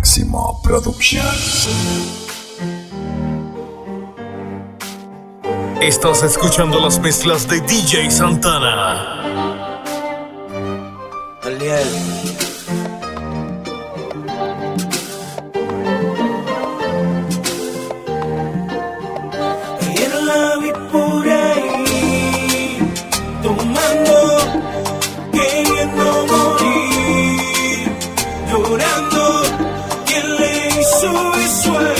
Máximo Producción. Estás escuchando las mezclas de DJ Santana. isso, isso é.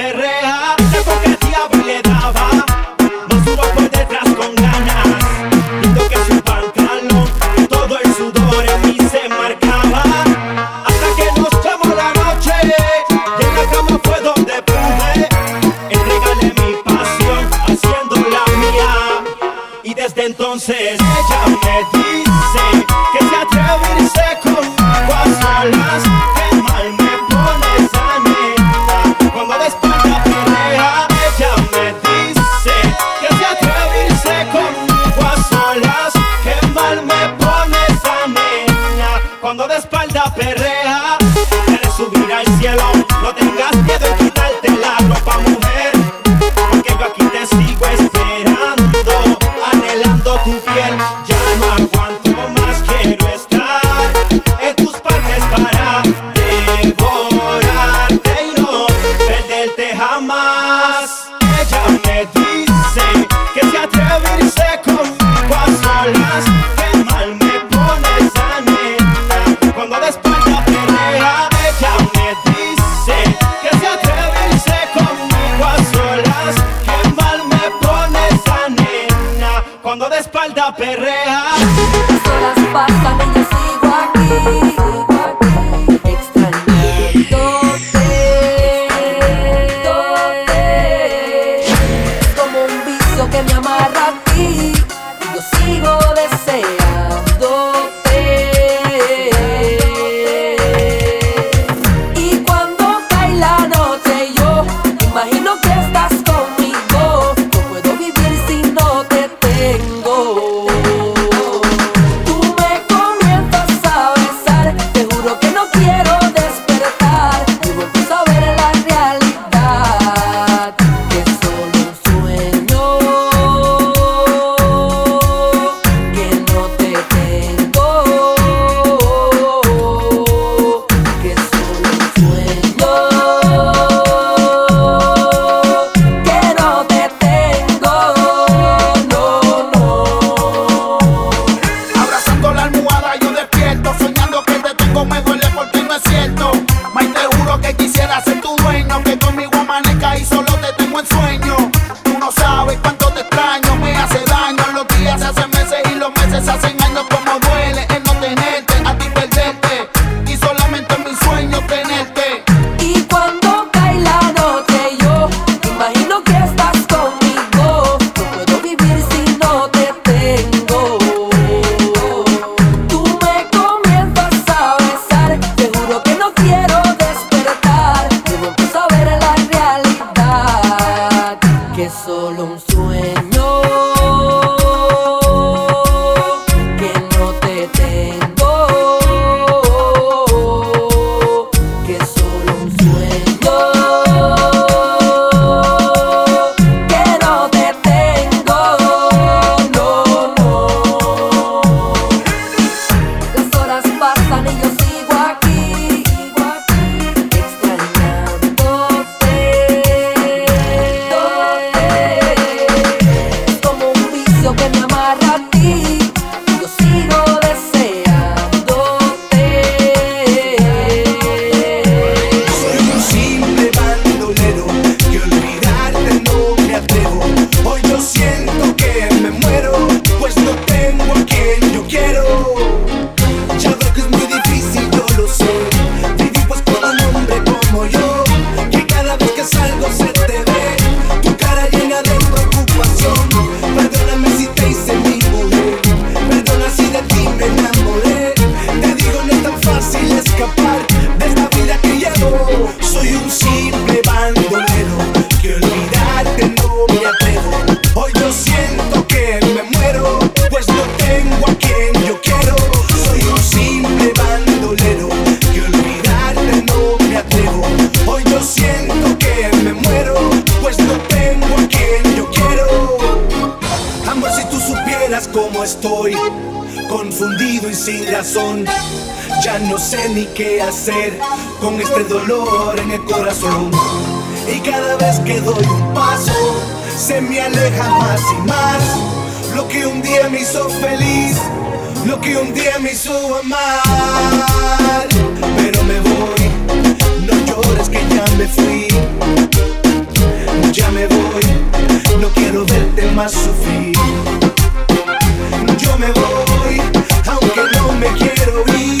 piel sin razón. Ya no sé ni qué hacer con este dolor en el corazón. Y cada vez que doy un paso, se me aleja más y más. Lo que un día me hizo feliz, lo que un día me hizo amar. Pero me voy, no llores que ya me fui. Ya me voy, no quiero verte más sufrir. Yo me voy me quiero ir.